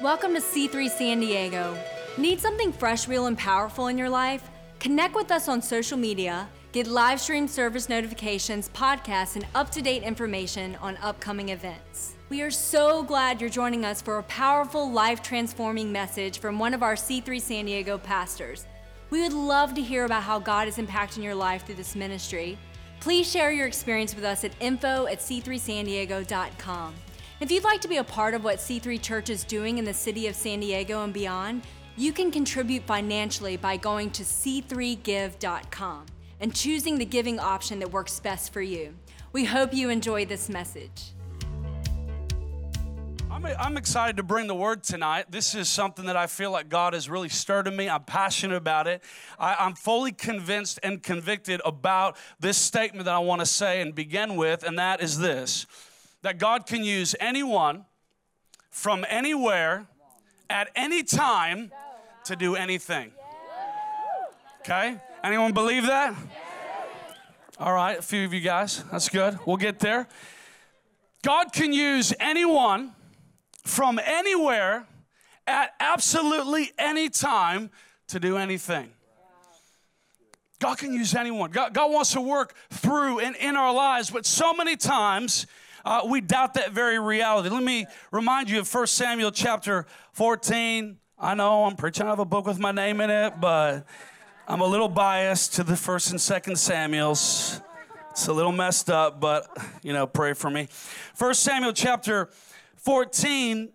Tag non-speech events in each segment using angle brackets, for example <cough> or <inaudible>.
Welcome to C3 San Diego. Need something fresh, real, and powerful in your life? Connect with us on social media, get live stream service notifications, podcasts, and up to date information on upcoming events. We are so glad you're joining us for a powerful, life transforming message from one of our C3 San Diego pastors. We would love to hear about how God is impacting your life through this ministry. Please share your experience with us at info at c3sandiego.com. If you'd like to be a part of what C3 Church is doing in the city of San Diego and beyond, you can contribute financially by going to c3give.com and choosing the giving option that works best for you. We hope you enjoy this message. I'm, I'm excited to bring the word tonight. This is something that I feel like God has really stirred in me. I'm passionate about it. I, I'm fully convinced and convicted about this statement that I want to say and begin with, and that is this that God can use anyone from anywhere at any time to do anything. Okay? Anyone believe that? All right, a few of you guys. That's good. We'll get there. God can use anyone from anywhere at absolutely any time to do anything. God can use anyone. God, God wants to work through and in our lives, but so many times uh, we doubt that very reality. Let me remind you of 1 Samuel chapter 14. I know I'm preaching out of a book with my name in it, but I'm a little biased to the 1st and 2nd Samuels. It's a little messed up, but you know, pray for me. 1 Samuel chapter 14.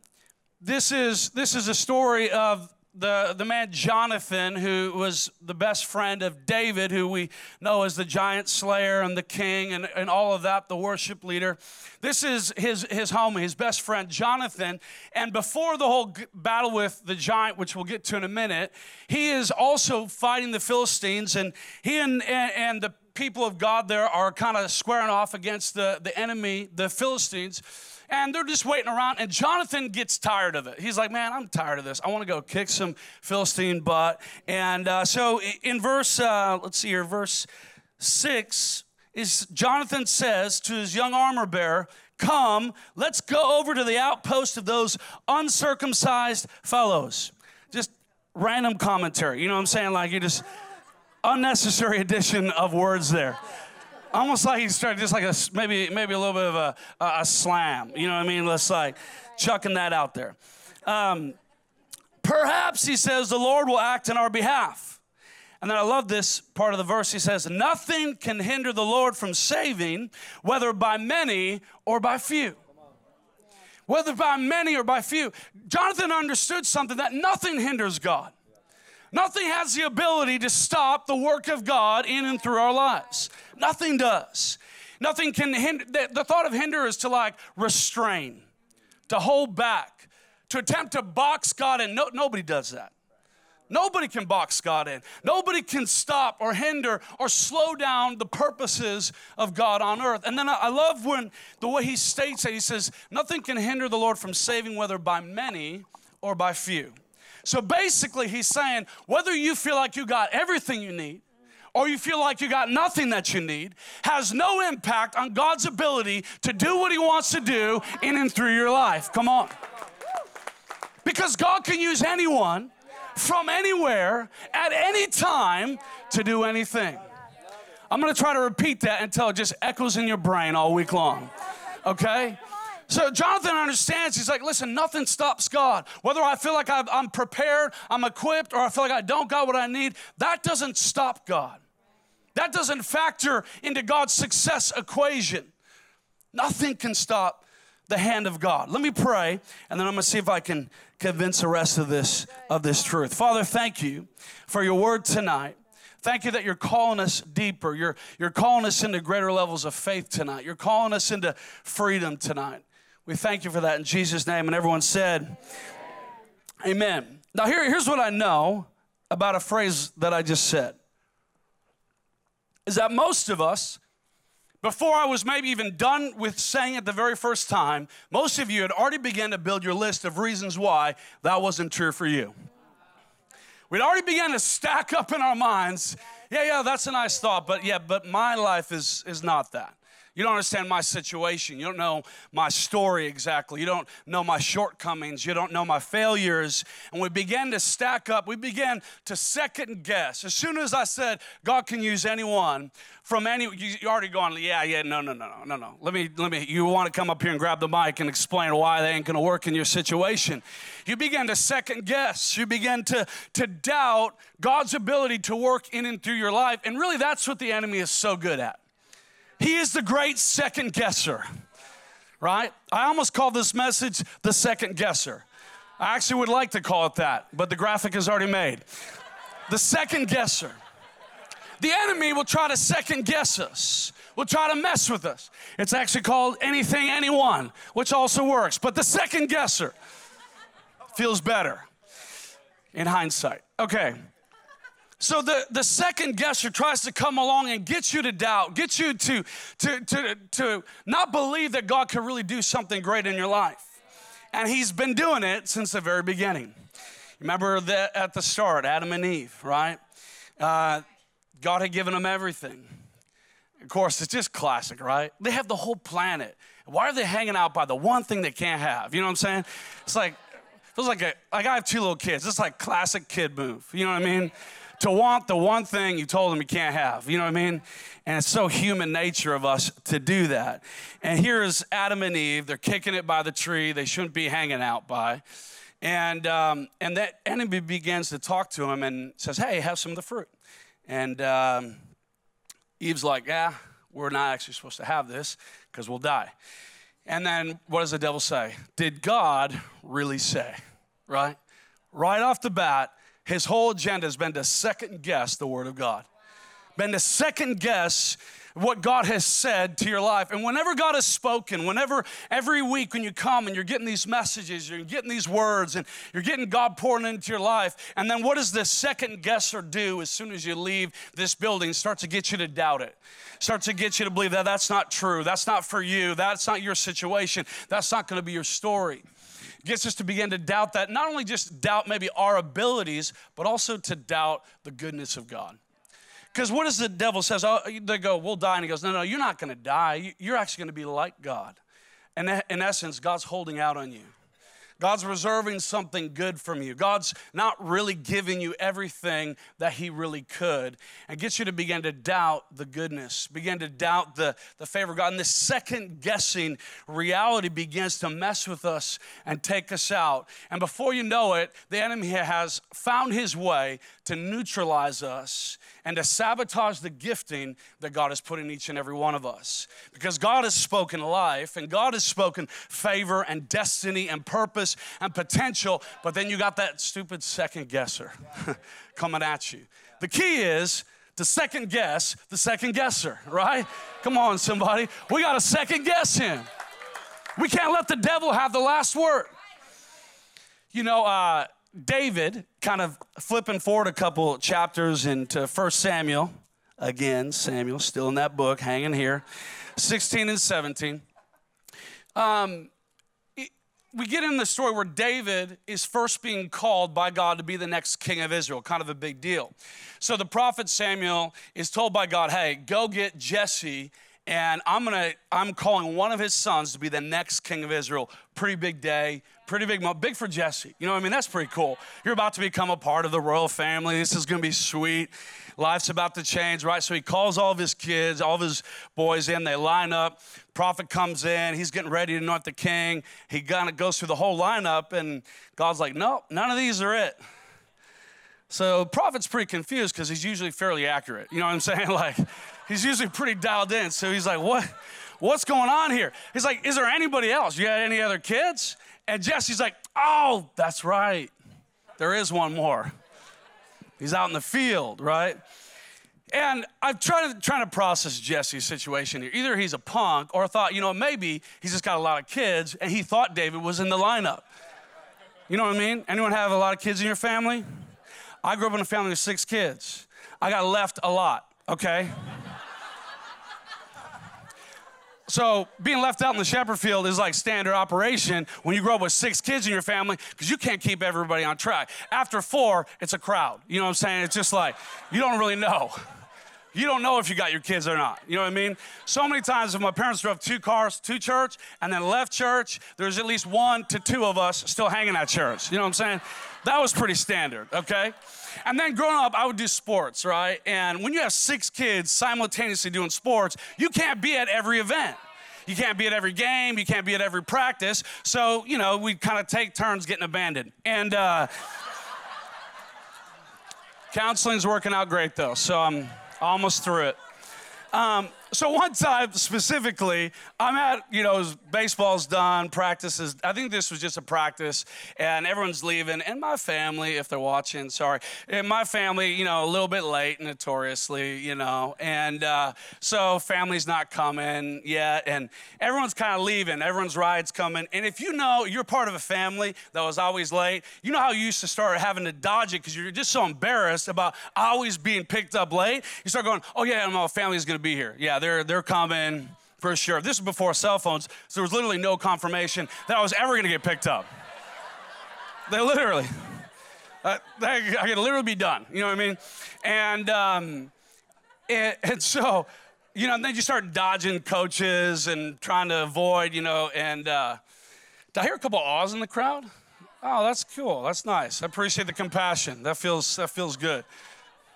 This is this is a story of the, the man Jonathan, who was the best friend of David, who we know as the giant slayer and the king and, and all of that, the worship leader. This is his, his homie, his best friend, Jonathan. And before the whole battle with the giant, which we'll get to in a minute, he is also fighting the Philistines. And he and, and, and the people of God there are kind of squaring off against the, the enemy, the Philistines and they're just waiting around. And Jonathan gets tired of it. He's like, Man, I'm tired of this. I want to go kick some Philistine butt. And uh, so in verse, uh, let's see here, verse six is Jonathan says to his young armor bearer, Come, let's go over to the outpost of those uncircumcised fellows. Just random commentary. You know what I'm saying? Like you just unnecessary addition of words there almost like he's trying just like a maybe maybe a little bit of a, a, a slam. You know what I mean? Let's like chucking that out there. Um, perhaps he says the Lord will act in our behalf. And then I love this part of the verse. He says, Nothing can hinder the Lord from saving, whether by many or by few. Whether by many or by few. Jonathan understood something that nothing hinders God. Nothing has the ability to stop the work of God in and through our lives. Nothing does. Nothing can hinder. The, thought of hinder is to like restrain, to hold back, to attempt to box God in. No, nobody does that. Nobody can box God in. Nobody can stop or hinder or slow down the purposes of God on earth. And then I love when the way he states it, he says, Nothing can hinder the Lord from saving, whether by many or by few. So basically, he's saying whether you feel like you got everything you need or you feel like you got nothing that you need has no impact on God's ability to do what he wants to do in and through your life. Come on. Because God can use anyone from anywhere at any time to do anything. I'm going to try to repeat that until it just echoes in your brain all week long. Okay? So Jonathan understands. He's like, listen, nothing stops God. Whether I feel like I'm prepared, I'm equipped, or I feel like I don't got what I need, that doesn't stop God. That doesn't factor into God's success equation. Nothing can stop the hand of God. Let me pray, and then I'm going to see if I can convince the rest of this of this truth. Father, thank you for your word tonight. Thank you that you're calling us deeper. You're, you're calling us into greater levels of faith tonight. You're calling us into freedom tonight. We thank you for that in Jesus' name. And everyone said, Amen. Now, here, here's what I know about a phrase that I just said is that most of us, before I was maybe even done with saying it the very first time, most of you had already begun to build your list of reasons why that wasn't true for you. We'd already begun to stack up in our minds, yeah, yeah, that's a nice thought, but yeah, but my life is, is not that. You don't understand my situation. You don't know my story exactly. You don't know my shortcomings. You don't know my failures. And we began to stack up. We began to second guess. As soon as I said, God can use anyone from any, you already going, yeah, yeah, no, no, no, no, no, no. Let me, let me, you want to come up here and grab the mic and explain why they ain't going to work in your situation. You began to second guess. You began to, to doubt God's ability to work in and through your life. And really, that's what the enemy is so good at. He is the great second guesser, right? I almost call this message the second guesser. I actually would like to call it that, but the graphic is already made. The second guesser. The enemy will try to second guess us, will try to mess with us. It's actually called anything, anyone, which also works, but the second guesser feels better in hindsight. Okay, so the, the second guesser tries to come along and get you to doubt, get you to, to, to, to not believe that God can really do something great in your life. And he's been doing it since the very beginning. Remember that at the start, Adam and Eve, right? Uh, God had given them everything. Of course, it's just classic, right? They have the whole planet. Why are they hanging out by the one thing they can't have? You know what I'm saying? It's like, feels like a, like I have two little kids. It's like classic kid move. You know what I mean? To want the one thing you told them you can't have. You know what I mean? And it's so human nature of us to do that. And here is Adam and Eve. They're kicking it by the tree they shouldn't be hanging out by. And, um, and that enemy begins to talk to him and says, Hey, have some of the fruit. And um, Eve's like, Yeah, we're not actually supposed to have this because we'll die. And then what does the devil say? Did God really say? Right? Right off the bat, his whole agenda has been to second guess the Word of God, been to second guess what God has said to your life. And whenever God has spoken, whenever every week when you come and you're getting these messages, you're getting these words, and you're getting God pouring into your life, and then what does this second guesser do as soon as you leave this building? Start to get you to doubt it. Start to get you to believe that that's not true. That's not for you. That's not your situation. That's not going to be your story gets us to begin to doubt that, not only just doubt maybe our abilities, but also to doubt the goodness of God. Because what does the devil says? Oh, they go, we'll die. And he goes, no, no, you're not going to die. You're actually going to be like God. And in essence, God's holding out on you. God's reserving something good from you. God's not really giving you everything that He really could and gets you to begin to doubt the goodness, begin to doubt the, the favor of God. And this second guessing reality begins to mess with us and take us out. And before you know it, the enemy has found his way to neutralize us and to sabotage the gifting that God has put in each and every one of us. Because God has spoken life and God has spoken favor and destiny and purpose and potential, but then you got that stupid second guesser <laughs> coming at you. The key is to second guess the second guesser, right? Come on, somebody. We got to second guess him. We can't let the devil have the last word. You know, uh, David, kind of flipping forward a couple chapters into 1 Samuel, again, Samuel, still in that book, hanging here, 16 and 17. Um, we get in the story where David is first being called by God to be the next king of Israel, kind of a big deal. So the prophet Samuel is told by God, hey, go get Jesse and I'm gonna I'm calling one of his sons to be the next king of Israel. Pretty big day, pretty big big for Jesse. You know what I mean? That's pretty cool. You're about to become a part of the royal family. This is gonna be sweet. Life's about to change, right? So he calls all of his kids, all of his boys in. They line up. Prophet comes in. He's getting ready to anoint the king. He kind of goes through the whole lineup, and God's like, "Nope, none of these are it." So prophet's pretty confused because he's usually fairly accurate. You know what I'm <laughs> saying? Like he's usually pretty dialed in. So he's like, what? What's going on here? He's like, is there anybody else? You got any other kids? And Jesse's like, oh, that's right. There is one more. He's out in the field, right? And I'm trying to, trying to process Jesse's situation here. Either he's a punk or thought, you know, maybe he's just got a lot of kids and he thought David was in the lineup. You know what I mean? Anyone have a lot of kids in your family? I grew up in a family with six kids. I got left a lot, okay? So being left out in the shepherd field is like standard operation when you grow up with six kids in your family because you can't keep everybody on track. After four, it's a crowd. You know what I'm saying? It's just like you don't really know you don't know if you got your kids or not. You know what I mean? So many times, if my parents drove two cars to church and then left church, there's at least one to two of us still hanging at church. You know what I'm saying? That was pretty standard, okay? And then growing up, I would do sports, right? And when you have six kids simultaneously doing sports, you can't be at every event. You can't be at every game. You can't be at every practice. So, you know, we kind of take turns getting abandoned. And uh, <laughs> counseling's working out great, though. So I'm almost through it. Um, so one time specifically, I'm at, you know, baseball's done, practices. I think this was just a practice, and everyone's leaving. And my family, if they're watching, sorry, and my family, you know, a little bit late, notoriously, you know, and uh, so family's not coming yet, and everyone's kind of leaving. Everyone's ride's coming, and if you know you're part of a family that was always late, you know how you used to start having to dodge it because you're just so embarrassed about always being picked up late. You start going, oh yeah, my family's gonna be here. Yeah, they're they're coming for sure. This is before cell phones, so there was literally no confirmation that I was ever to get picked up. they literally, uh, I, I could literally be done. You know what I mean? And um, and, and so, you know, then you start dodging coaches and trying to avoid, you know, and uh, did I hear a couple of awes in the crowd? Oh, that's cool. That's nice. I appreciate the compassion. That feels that feels good.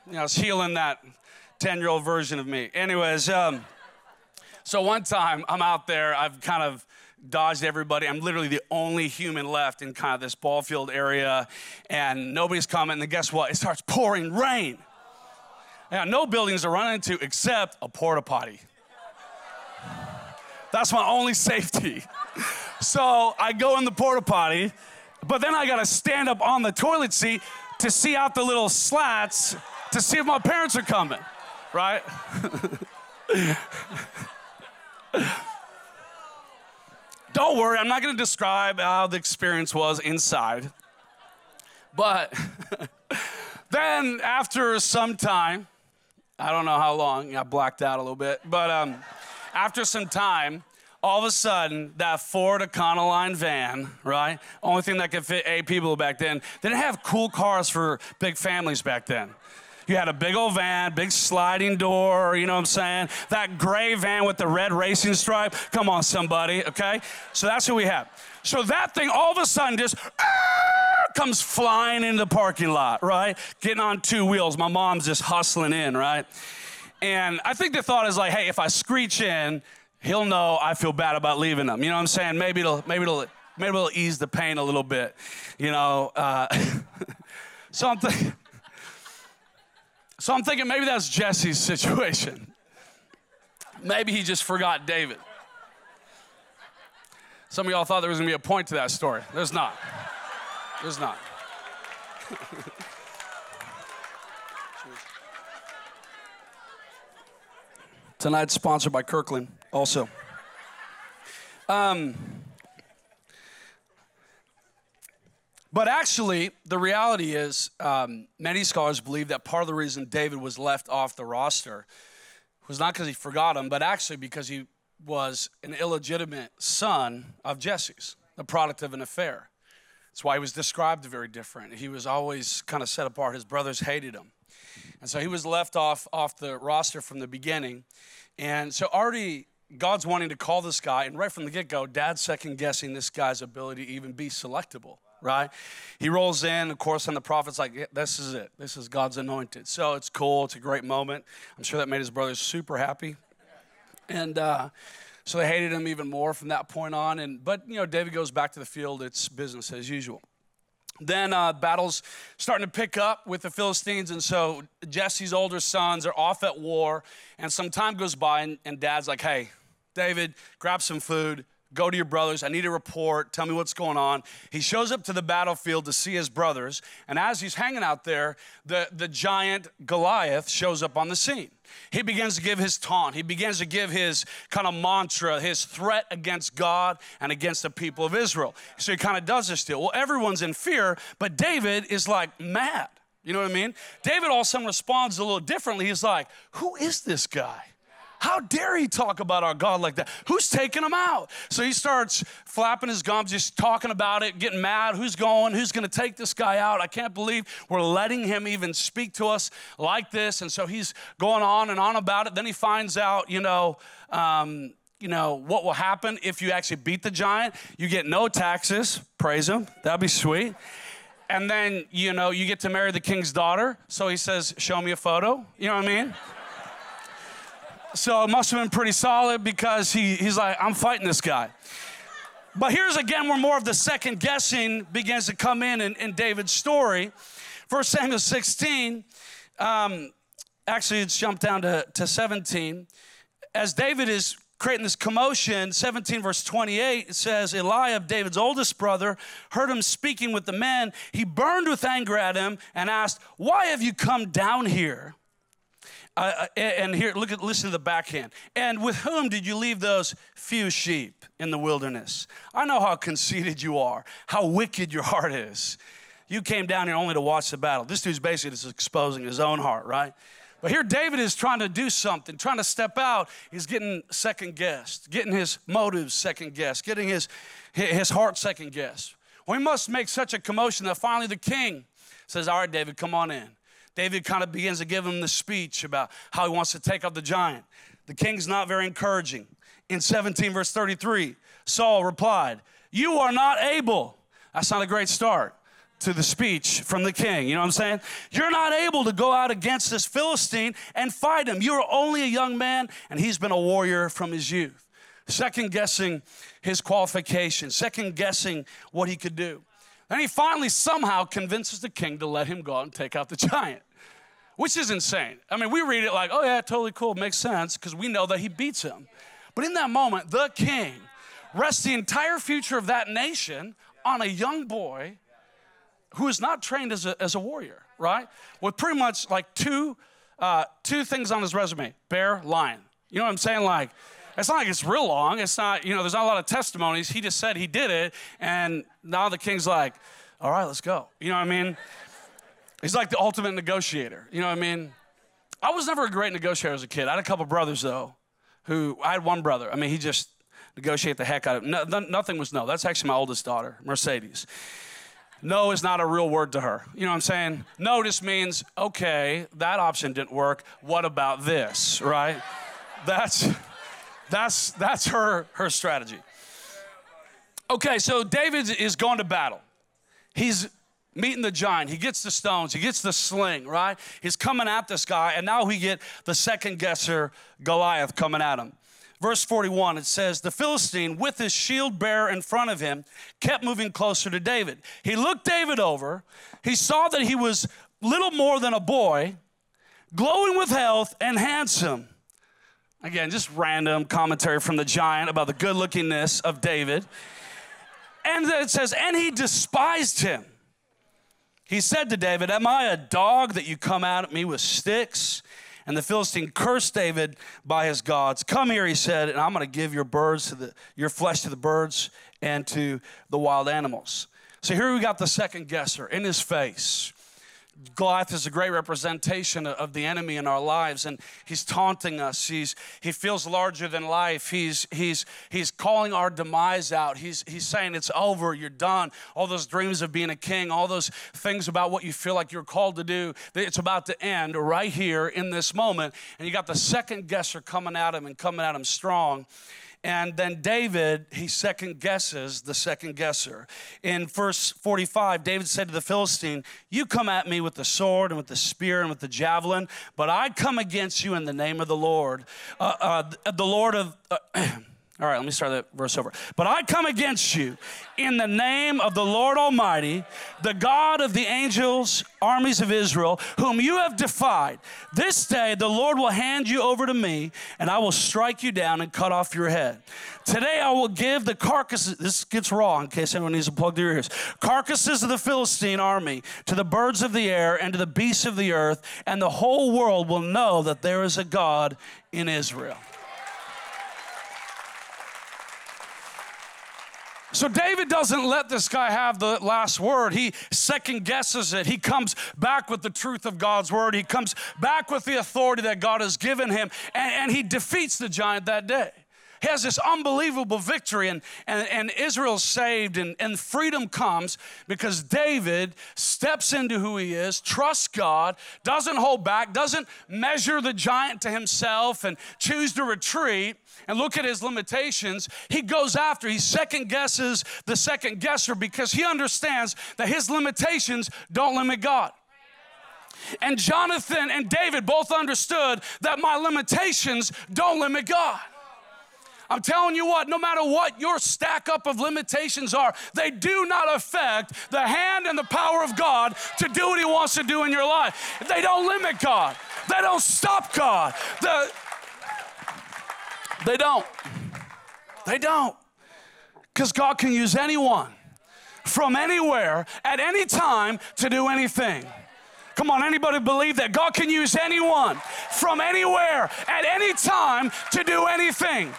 You know, it's healing that 10 year old version of me. Anyways, um, so one time I'm out there, I've kind of dodged everybody. I'm literally the only human left in kind of this ball field area, and nobody's coming. And guess what? It starts pouring rain. Now, no buildings to run into except a porta potty. That's my only safety. So I go in the porta potty, but then I gotta stand up on the toilet seat to see out the little slats to see if my parents are coming, right? Don't worry, I'm not going to describe how the experience was inside. But <laughs> then, after some time, I don't know how long, I blacked out a little bit, but um, after some time, all of a sudden, that Ford Econoline van, right? Only thing that could fit eight people back then, they didn't have cool cars for big families back then. You had a big old van, big sliding door, you know what I'm saying? That gray van with the red racing stripe. Come on, somebody, okay? So that's what we have. So that thing all of a sudden just <laughs> comes flying into the parking lot, right? Getting on two wheels. My mom's just hustling in, right? And I think the thought is like, hey, if I screech in, he'll know I feel bad about leaving him. You know what I'm saying? Maybe it'll maybe it'll maybe it'll ease the pain a little bit. You know. Uh, <laughs> so I'm thinking. So I'm thinking maybe that's Jesse's situation. <laughs> Maybe he just forgot David. Some of y'all thought there was gonna be a point to that story. There's not. There's not. <laughs> Tonight's sponsored by Kirkland, also. Um, But actually, the reality is, um, many scholars believe that part of the reason David was left off the roster was not because he forgot him, but actually because he was an illegitimate son of Jesse's, the product of an affair. That's why he was described very different. He was always kind of set apart. His brothers hated him. And so he was left off, off the roster from the beginning. And so already God's wanting to call this guy, and right from the get go, dad's second guessing this guy's ability to even be selectable right? He rolls in, of course, and the prophet's like, this is it. This is God's anointed. So it's cool. It's a great moment. I'm sure that made his brothers super happy. And uh, so they hated him even more from that point on. And But, you know, David goes back to the field. It's business as usual. Then uh, battles starting to pick up with the Philistines, and so Jesse's older sons are off at war. And some time goes by, and, and Dad's like, "Hey, David, grab some food, Go to your brothers. I need a report. Tell me what's going on. He shows up to the battlefield to see his brothers. And as he's hanging out there, the, the giant Goliath shows up on the scene. He begins to give his taunt. He begins to give his kind of mantra, his threat against God and against the people of Israel. So he kind of does this deal. Well, everyone's in fear, but David is like mad. You know what I mean? David all of a sudden responds a little differently. He's like, Who is this guy? How dare he talk about our God like that? Who's taking him out? So he starts flapping his gums, just talking about it, getting mad. Who's going? Who's going to take this guy out? I can't believe we're letting him even speak to us like this. And so he's going on and on about it. Then he finds out, you know, um, you know what will happen if you actually beat the giant. You get no taxes. Praise him. That'd be sweet. And then, you know, you get to marry the king's daughter. So he says, Show me a photo. You know what I mean? So it must have been pretty solid because he, he's like, I'm fighting this guy. But here's again where more of the second guessing begins to come in in, in David's story. 1 Samuel 16, um, actually, it's jumped down to, to 17. As David is creating this commotion, 17 verse 28, it says, Eliab, David's oldest brother, heard him speaking with the men. He burned with anger at him and asked, Why have you come down here? Uh, and here, look at, listen to the backhand. And with whom did you leave those few sheep in the wilderness? I know how conceited you are, how wicked your heart is. You came down here only to watch the battle. This dude's basically just exposing his own heart, right? But here David is trying to do something, trying to step out. He's getting second guessed, getting his motives second guessed, getting his, his heart second guessed. We must make such a commotion that finally the king says, All right, David, come on in. David kind of begins to give him the speech about how he wants to take out the giant. The king's not very encouraging. In 17, verse 33, Saul replied, You are not able. That's not a great start to the speech from the king. You know what I'm saying? You're not able to go out against this Philistine and fight him. You're only a young man, and he's been a warrior from his youth. Second guessing his qualifications, second guessing what he could do. Then he finally somehow convinces the king to let him go out and take out the giant, which is insane. I mean, we read it like, oh, yeah, totally cool, makes sense, because we know that he beats him. But in that moment, the king rests the entire future of that nation on a young boy who is not trained as a, as a warrior, right? With pretty much like two, uh, two things on his resume bear, lion. You know what I'm saying? Like, it's not like it's real long. It's not, you know, there's not a lot of testimonies. He just said he did it, and now the king's like, all right, let's go. You know what I mean? He's like the ultimate negotiator. You know what I mean? I was never a great negotiator as a kid. I had a couple brothers, though, who, I had one brother. I mean, he just negotiated the heck out of no, nothing was no. That's actually my oldest daughter, Mercedes. No is not a real word to her. You know what I'm saying? No just means, okay, that option didn't work. What about this, right? That's that's that's her her strategy. Okay, so David is going to battle. He's meeting the giant. He gets the stones. He gets the sling, right? He's coming at this guy, and now we get the second guesser, Goliath, coming at him verse 41, it says, The Philistine, with his shield bearer in front of him, kept moving closer to David. He looked David over. He saw that he was little more than a boy, glowing with health and handsome. Again, just random commentary from the giant about the good lookingness of David. And it says, And he despised him. He said to David, Am I a dog that you come out at me with sticks? And the Philistine cursed David by his gods. Come here, he said, and I'm going to give your birds to the your flesh to the birds and to the wild animals. So here we got the second guesser in his face. Goliath is a great representation of the enemy in our lives, and he's taunting us. He's, he feels larger than life. He's, he's, he's calling our demise out. He's, he's saying, It's over, you're done. All those dreams of being a king, all those things about what you feel like you're called to do, it's about to end right here in this moment. And you got the second guesser coming at him and coming at him strong. And then David, he second guesses the second guesser. In verse 45, David said to the Philistine, You come at me with the sword and with the spear and with the javelin, but I come against you in the name of the Lord. Uh, uh, the Lord of. Uh, <clears throat> All right, let me start that verse over. But I come against you in the name of the Lord Almighty, the God of the angels, armies of Israel, whom you have defied. This day the Lord will hand you over to me, and I will strike you down and cut off your head. Today I will give the carcasses, this gets raw in case anyone needs to plug their ears, carcasses of the Philistine army to the birds of the air and to the beasts of the earth, and the whole world will know that there is a God in Israel. So David doesn't let this guy have the last word. He second guesses it. He comes back with the truth of God's word. He comes back with the authority that God has given him, and, and he defeats the giant that day. He has this unbelievable victory, and, and, and Israel's saved, and, and freedom comes because David steps into who he is, trusts God, doesn't hold back, doesn't measure the giant to himself and choose to retreat and look at his limitations. He goes after, he second guesses the second guesser because he understands that his limitations don't limit God. And Jonathan and David both understood that my limitations don't limit God. I'm telling you what, no matter what your stack up of limitations are, they do not affect the hand and the power of God to do what He wants to do in your life. They don't limit God, they don't stop God. The, they don't. They don't. Because God can use anyone from anywhere at any time to do anything. Come on, anybody believe that God can use anyone from anywhere at any time to do anything?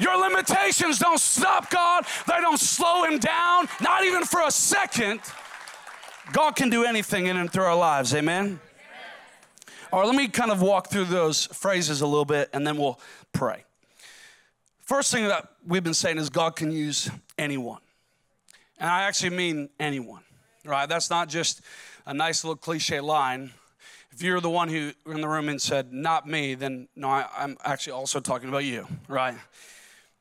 Your limitations don't stop God, they don't slow Him down, not even for a second. God can do anything in and through our lives, amen? All right, let me kind of walk through those phrases a little bit and then we'll pray. First thing that we've been saying is God can use anyone. And I actually mean anyone, right? That's not just a nice little cliche line. If you're the one who in the room and said, not me, then no, I, am actually also talking about you, right?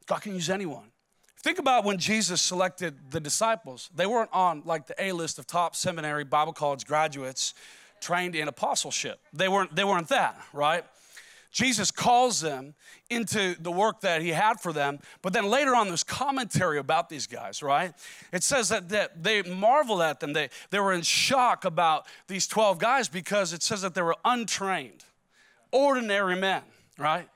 God can use anyone. Think about when Jesus selected the disciples. They weren't on like the A list of top seminary Bible college graduates trained in apostleship. They weren't, they weren't that, right? Jesus calls them into the work that he had for them, but then later on there's commentary about these guys, right? It says that, that they marveled at them. They, they were in shock about these 12 guys because it says that they were untrained, ordinary men, right?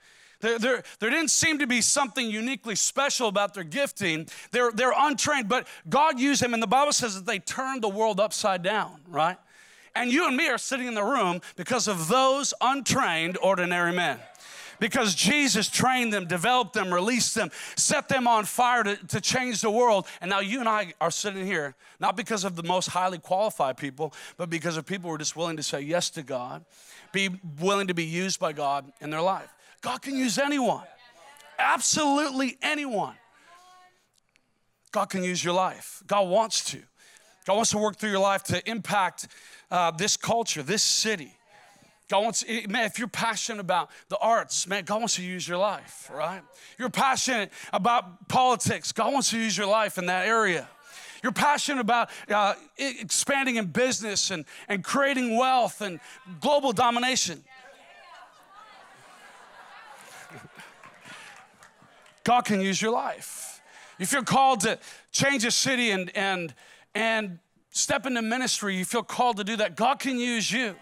There, there, there didn't seem to be something uniquely special about their gifting. They're, they're untrained, but God used them, and the Bible says that they turned the world upside down, right? And you and me are sitting in the room because of those untrained ordinary men because Jesus trained them, developed them, released them, set them on fire to, to change the world. And now you and I are sitting here, not because of the most highly qualified people, but because of people who are just willing to say yes to God, be willing to be used by God in their life. God can use anyone, absolutely anyone. God can use your life. God wants to. God wants to work through your life to impact uh, this culture, this city. God wants, eh, man, if you're passionate about the arts, man, God wants to use your life, right? You're passionate about politics, God wants to use your life in that area. You're passionate about uh, expanding in business and, and creating wealth and global domination. God can use your life. If you're called to change a city and, and, and step into ministry, you feel called to do that, God can use you.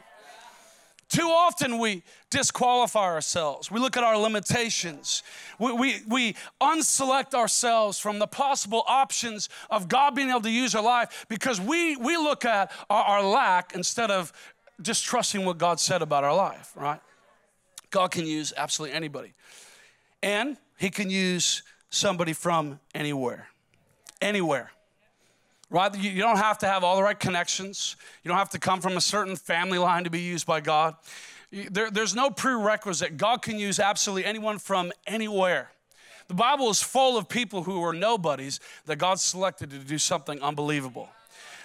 Too often we disqualify ourselves. We look at our limitations. We, we, we unselect ourselves from the possible options of God being able to use our life because we, we look at our, our lack instead of just trusting what God said about our life, right? God can use absolutely anybody. And he can use somebody from anywhere. Anywhere. Right? You don't have to have all the right connections. You don't have to come from a certain family line to be used by God. There, there's no prerequisite. God can use absolutely anyone from anywhere. The Bible is full of people who are nobodies that God selected to do something unbelievable.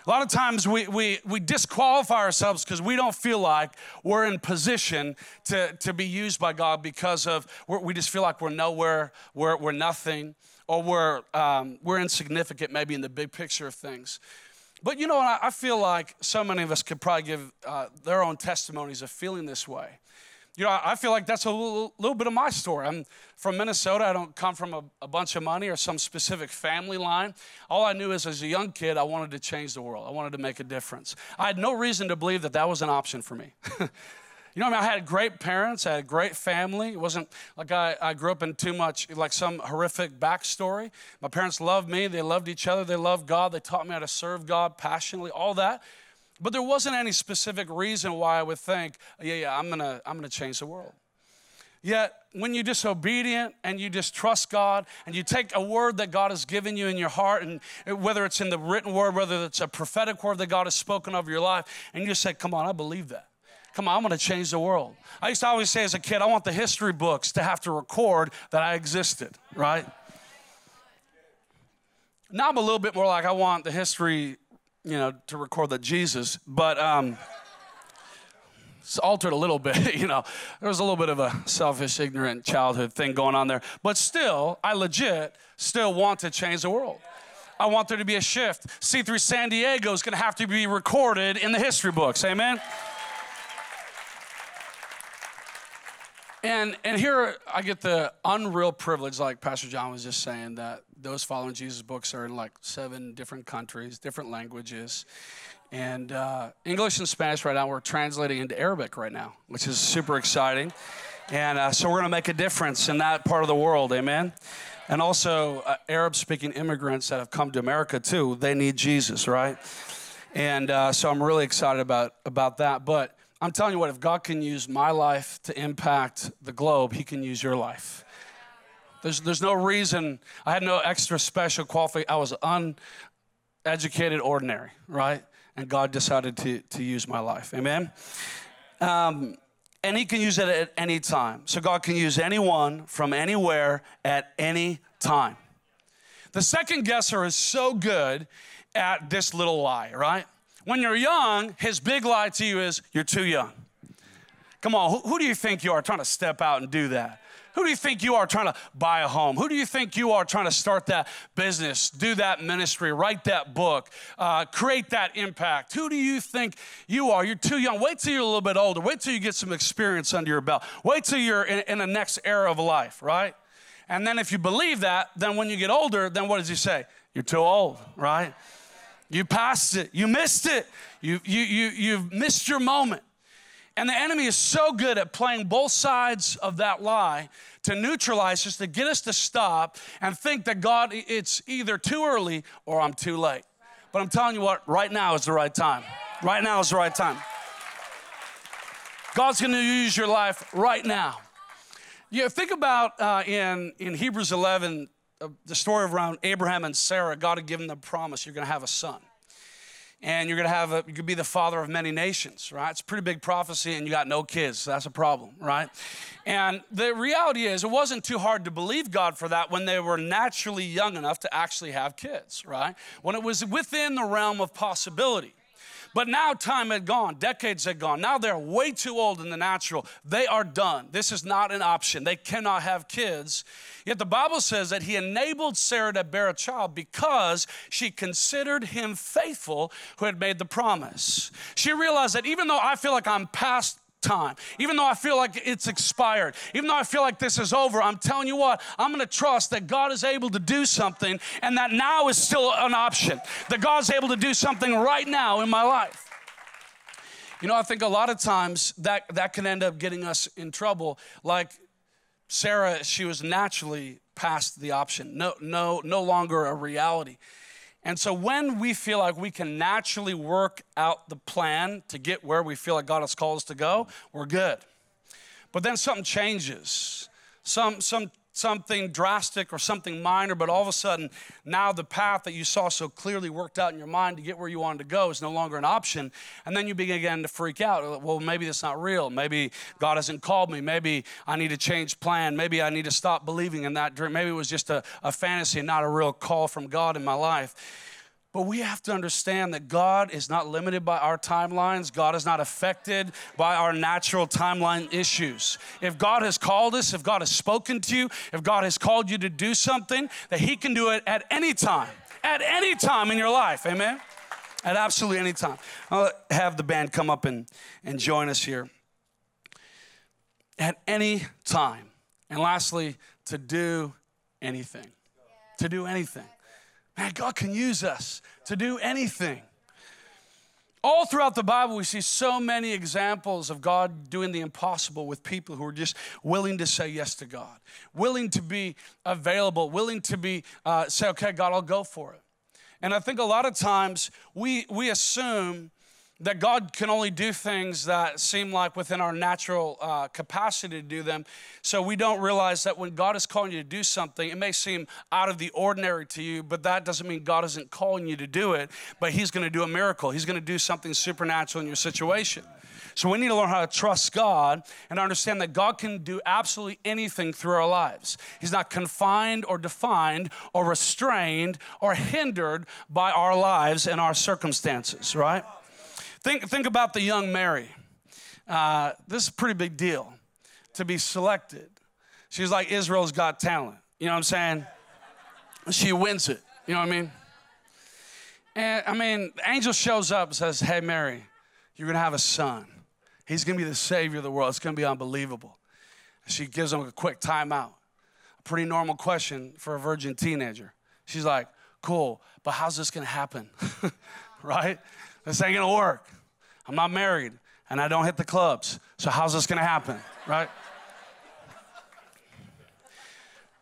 A lot of times we, we, we disqualify ourselves because we don't feel like we're in position to, to be used by God because of we just feel like we're nowhere, we're, we're nothing, or we're, um, we're insignificant maybe in the big picture of things. But you know, I, I feel like so many of us could probably give uh, their own testimonies of feeling this way. You know, I feel like that's a little, little, bit of my story. I'm from Minnesota. I don't come from a, a, bunch of money or some specific family line. All I knew is as a young kid, I wanted to change the world. I wanted to make a difference. I had no reason to believe that that was an option for me. <laughs> you know, I, mean, I had great parents, I had a great family. It wasn't like I, I grew up in too much, like some horrific backstory. My parents loved me, they loved each other, they loved God, they taught me how to serve God passionately, all that. But there wasn't any specific reason why I would think, yeah, yeah, I'm gonna, I'm gonna change the world. Yet, when you're disobedient and you distrust God and you take a word that God has given you in your heart, and whether it's in the written word, whether it's a prophetic word that God has spoken over your life, and you just say, Come on, I believe that. Come on, I'm gonna change the world. I used to always say as a kid, I want the history books to have to record that I existed, right? Now I'm a little bit more like I want the history, you know, to record that Jesus, but um, it's altered a little <laughs> bit. you know, there was a little bit of a selfish, ignorant childhood thing going on there. But still, I legit still want to change the world. I want there to be a shift. C3 San Diego is going to have to be recorded in the history books. Amen. And, and here I get the unreal privilege, like Pastor John was just saying, that those following Jesus books are in like seven different countries, different languages. And uh, English and Spanish right now, we're translating into Arabic right now, which is super exciting. And uh, so we're going to make a difference in that part of the world, amen? And also, uh, Arab speaking immigrants that have come to America too, they need Jesus, right? And uh, so I'm really excited about, about that. But I'm telling you what, if God can use my life to impact the globe, He can use your life. There's, there's no reason, I had no extra special qualification. I was uneducated, ordinary, right? and God decided to, to use my life. Amen? Um, and He can use it at any time. So God can use anyone from anywhere at any time. The second guesser is so good at this little lie, right? When you're young, his big lie to you is you're too young. Come on, who, who do you think you are trying to step out and do that? Who do you think you are trying to buy a home? Who do you think you are trying to start that business, do that ministry, write that book, uh, create that impact? Who do you think you are? You're too young. Wait till you're a little bit older. Wait till you get some experience under your belt. Wait till you're in, in the next era of life, right? And then if you believe that, then when you get older, then what does he say? You're too old, right? You passed it. You missed it. You, you, you, you've missed your moment. And the enemy is so good at playing both sides of that lie to neutralize us, to get us to stop and think that God, it's either too early or I'm too late. But I'm telling you what, right now is the right time. Right now is the right time. God's gonna use your life right now. You think about uh, in, in Hebrews 11, uh, the story around Abraham and Sarah, God had given them a promise you're gonna have a son and you're going to have a, you could be the father of many nations, right? It's a pretty big prophecy, and you got no kids. So that's a problem, right? And the reality is, it wasn't too hard to believe God for that when they were naturally young enough to actually have kids, right? When it was within the realm of possibility. But now time had gone, decades had gone. Now they're way too old in the natural. They are done. This is not an option. They cannot have kids. Yet the Bible says that he enabled Sarah to bear a child because she considered him faithful who had made the promise. She realized that even though I feel like I'm past time. Even though I feel like it's expired, even though I feel like this is over, I'm telling you what, I'm gonna trust that God is able to do something and that now is still an option. That God's able to do something right now in my life. You know, I think a lot of times that, that can end up getting us in trouble. Like Sarah, she was naturally past the option, no, no, no longer a reality. And so when we feel like we can naturally work out the plan to get where we feel like God has called us to go, we're good. But then something changes. Some, some something drastic or something minor, but all of a sudden, now the path that you saw so clearly worked out in your mind to get where you wanted to go is no longer an option. And then you begin to freak out. Well, maybe that's not real. Maybe God hasn't called me. Maybe I need to change plan. Maybe I need to stop believing in that dream. Maybe it was just a, a fantasy and not a real call from God in my life. But we have to understand that God is not limited by our timelines. God is not affected by our natural timeline issues. If God has called us, if God has spoken to you, if God has called you to do something, that He can do it at any time, at any time in your life. Amen? At absolutely any time. I'll have the band come up and, and join us here. At any time. And lastly, to do anything. To do anything. Man, God can use us to do anything. All throughout the Bible, we see so many examples of God doing the impossible with people who are just willing to say yes to God, willing to be available, willing to be uh, say, "Okay, God, I'll go for it." And I think a lot of times we we assume that God can only do things that seem like within our natural uh, capacity to do them. So we don't realize that when God is calling you to do something, it may seem out of the ordinary to you, but that doesn't mean God isn't calling you to do it, but He's gonna do a miracle. He's gonna do something supernatural in your situation. So we need to learn how to trust God and understand that God can do absolutely anything through our lives. He's not confined or defined or restrained or hindered by our lives and our circumstances, right? Think, think about the young Mary. Uh, this is a pretty big deal to be selected. She's like Israel's got talent. You know what I'm saying? She wins it. You know what I mean? And I mean, the angel shows up and says, Hey, Mary, you're going to have a son. He's going to be the savior of the world. It's going to be unbelievable. She gives him a quick timeout. A pretty normal question for a virgin teenager. She's like, Cool, but how's this going to happen? <laughs> right? This ain't to work. I'm not married and I don't hit the clubs. So how's this to happen, right?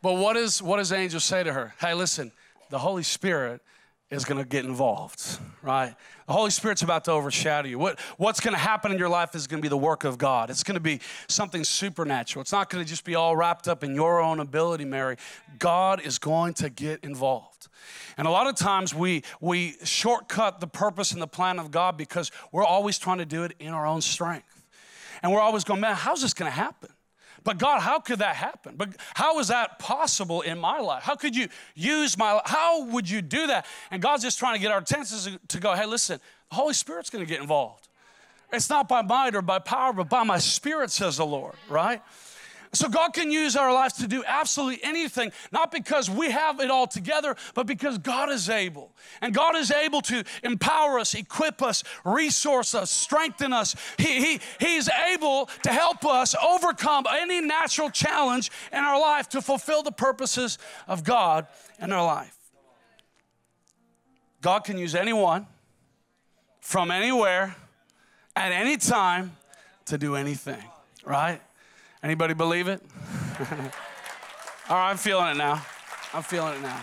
But what, is, what does angel say to her? Hey, listen, the Holy Spirit is going to get involved, right? The Holy Spirit's about to overshadow you. What, what's going to happen in your life is going to be the work of God. It's going to be something supernatural. It's not going to just be all wrapped up in your own ability, Mary. God is going to get involved. And a lot of times we, we shortcut the purpose and the plan of God because we're always trying to do it in our own strength. And we're always going, man, how's this going to happen? But God, how could that happen? But how is that possible in my life? How could you use my? How would you do that? And God's just trying to get our attention to go, hey, listen, the Holy Spirit's going to get involved. It's not by might or by power, but by my spirit, says the Lord, right? So God can use our lives to do absolutely anything, not because we have it all together, but because God is able. And God is able to empower us, equip us, resource us, strengthen us. He, he, he's able to help us overcome any natural challenge in our life to fulfill the purposes of God in our life. God can use anyone from anywhere at any time to do anything, right? Anybody believe it? <laughs> All right, I'm feeling it now. I'm feeling it now.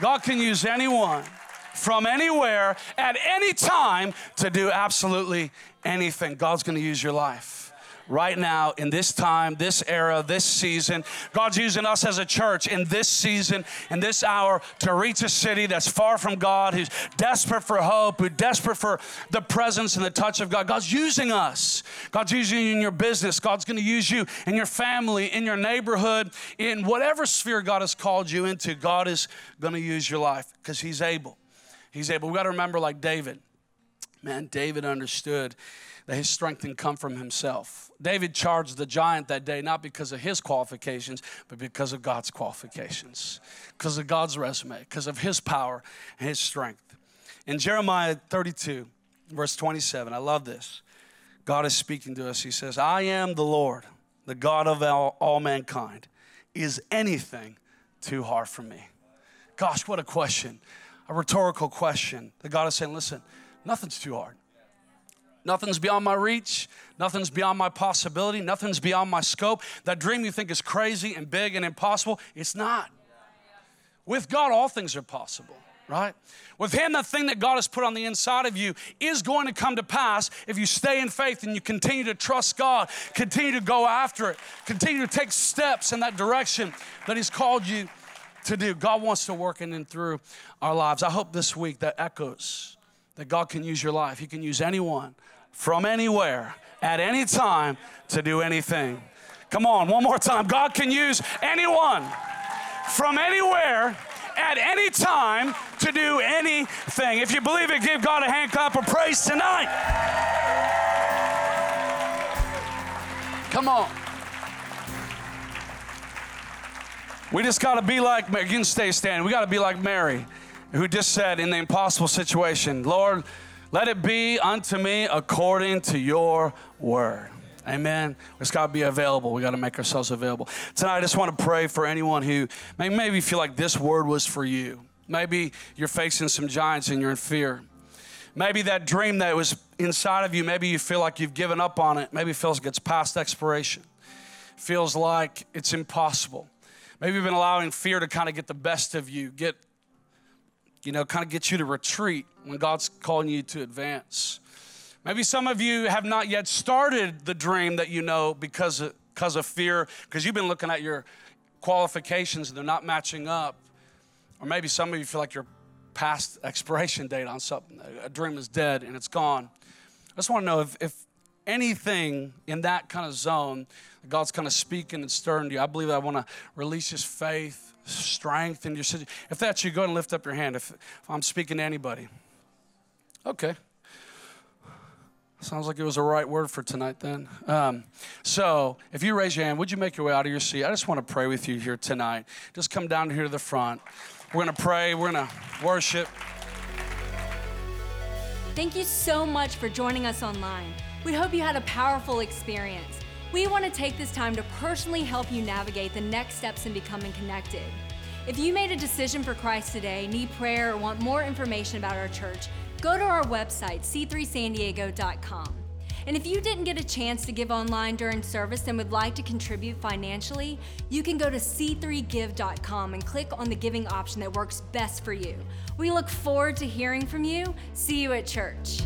God can use anyone from anywhere at any time to do absolutely anything. God's going to use your life right now in this time, this era, this season. God's using us as a church in this season, in this hour, to reach a city that's far from God, who's desperate for hope, who's desperate for the presence and the touch of God. God's using us. God's using you in your business. God's going to use you in your family, in your neighborhood, in whatever sphere God has called you into. God is going to use your life because He's able. He's able. We got to remember, like David. Man, David understood that his strength didn't come from himself. David charged the giant that day not because of his qualifications, but because of God's qualifications, because of God's resume, because of his power and his strength. In Jeremiah 32, verse 27, I love this. God is speaking to us. He says, I am the Lord, the God of all, all mankind. Is anything too hard for me? Gosh, what a question. A rhetorical question that God is saying, listen, nothing's too hard. Nothing's beyond my reach. Nothing's beyond my possibility. Nothing's beyond my scope. That dream you think is crazy and big and impossible, it's not. With God, all things are possible, right? With Him, that thing that God has put on the inside of you is going to come to pass if you stay in faith and you continue to trust God, continue to go after it, continue to take steps in that direction that He's called you to do. God wants to work in and through our lives. I hope this week that echoes that God can use your life. He can use anyone from anywhere at any time to do anything. Come on, one more time. God can use anyone from anywhere at any time to do anything. If you believe it, give God a hand clap of praise tonight. Come on. We just got to be like, can stay standing. We got to be like Mary, who just said in the impossible situation, Lord, let it be unto me according to your word. Amen. It's got to be available. We got to make ourselves available. Tonight, I just want to pray for anyone who may, maybe feel like this word was for you. Maybe you're facing some giants and you're in fear. Maybe that dream that was inside of you, maybe you feel like you've given up on it. Maybe it feels like it's past expiration. Feels like it's impossible. Maybe you've been allowing fear to kind of get the best of you, get you know, kind of get you to retreat when God's calling you to advance. Maybe some of you have not yet started the dream that you know because of, because of fear, because you've been looking at your qualifications and they're not matching up. Or maybe some of you feel like you're past <laughs> expiration date on something. A dream is dead and it's gone. I just want to know if, if anything in that kind of zone, God's kind of speaking and stirring you. I believe I want to release His faith, strength in your situation. If that's you, go and lift up your hand. If, if I'm speaking to anybody, okay. Sounds like it was a right word for tonight then. Um, so, if you raise your hand, would you make your way out of your seat? I just want to pray with you here tonight. Just come down here to the front. We're going to pray, we're going to worship. Thank you so much for joining us online. We hope you had a powerful experience. We want to take this time to personally help you navigate the next steps in becoming connected. If you made a decision for Christ today, need prayer, or want more information about our church, go to our website, c3sandiego.com. And if you didn't get a chance to give online during service and would like to contribute financially, you can go to c3give.com and click on the giving option that works best for you. We look forward to hearing from you. See you at church.